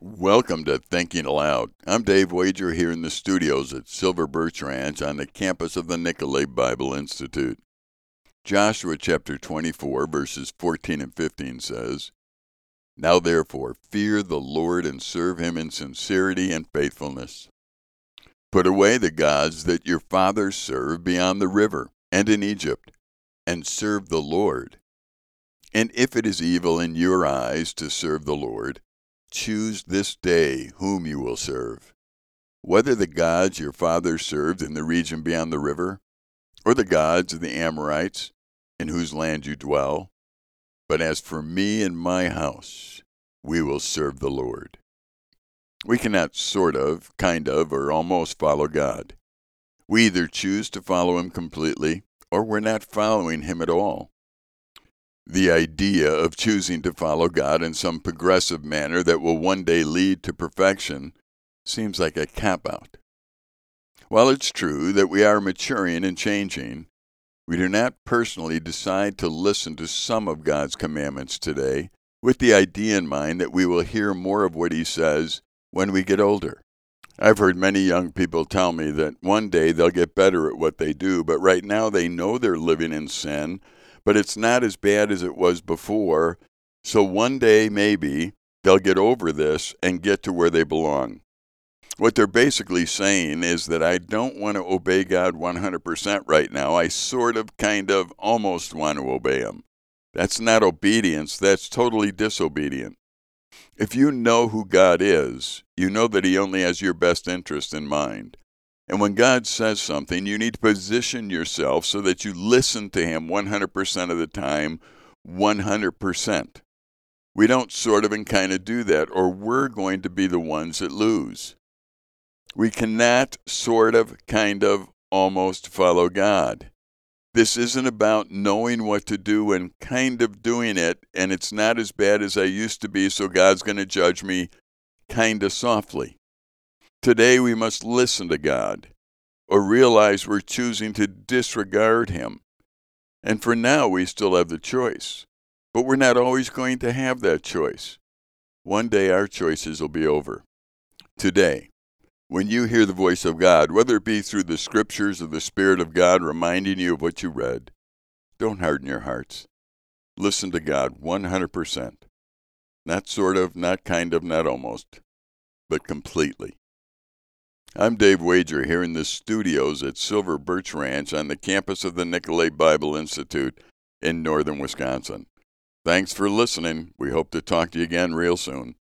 Welcome to Thinking Aloud. I'm Dave Wager here in the studios at Silver Birch Ranch on the campus of the Nicolet Bible Institute. Joshua chapter 24, verses 14 and 15 says, Now therefore, fear the Lord and serve him in sincerity and faithfulness. Put away the gods that your fathers served beyond the river and in Egypt, and serve the Lord. And if it is evil in your eyes to serve the Lord, choose this day whom you will serve, whether the gods your fathers served in the region beyond the river, or the gods of the Amorites in whose land you dwell. But as for me and my house, we will serve the Lord. We cannot sort of, kind of, or almost follow God. We either choose to follow Him completely, or we're not following Him at all. The idea of choosing to follow God in some progressive manner that will one day lead to perfection seems like a cop out. While it's true that we are maturing and changing, we do not personally decide to listen to some of God's commandments today with the idea in mind that we will hear more of what He says when we get older. I've heard many young people tell me that one day they'll get better at what they do, but right now they know they're living in sin but it's not as bad as it was before. So one day, maybe, they'll get over this and get to where they belong. What they're basically saying is that I don't want to obey God 100% right now. I sort of, kind of, almost want to obey Him. That's not obedience, that's totally disobedient. If you know who God is, you know that He only has your best interest in mind. And when God says something, you need to position yourself so that you listen to Him 100% of the time, 100%. We don't sort of and kind of do that, or we're going to be the ones that lose. We cannot sort of, kind of, almost follow God. This isn't about knowing what to do and kind of doing it, and it's not as bad as I used to be, so God's going to judge me kind of softly. Today we must listen to God or realize we're choosing to disregard Him. And for now, we still have the choice. But we're not always going to have that choice. One day our choices will be over. Today, when you hear the voice of God, whether it be through the scriptures or the Spirit of God reminding you of what you read, don't harden your hearts. Listen to God 100%. Not sort of, not kind of, not almost, but completely. I'm Dave Wager here in the studios at Silver Birch Ranch on the campus of the Nicolet Bible Institute in northern Wisconsin. Thanks for listening. We hope to talk to you again real soon.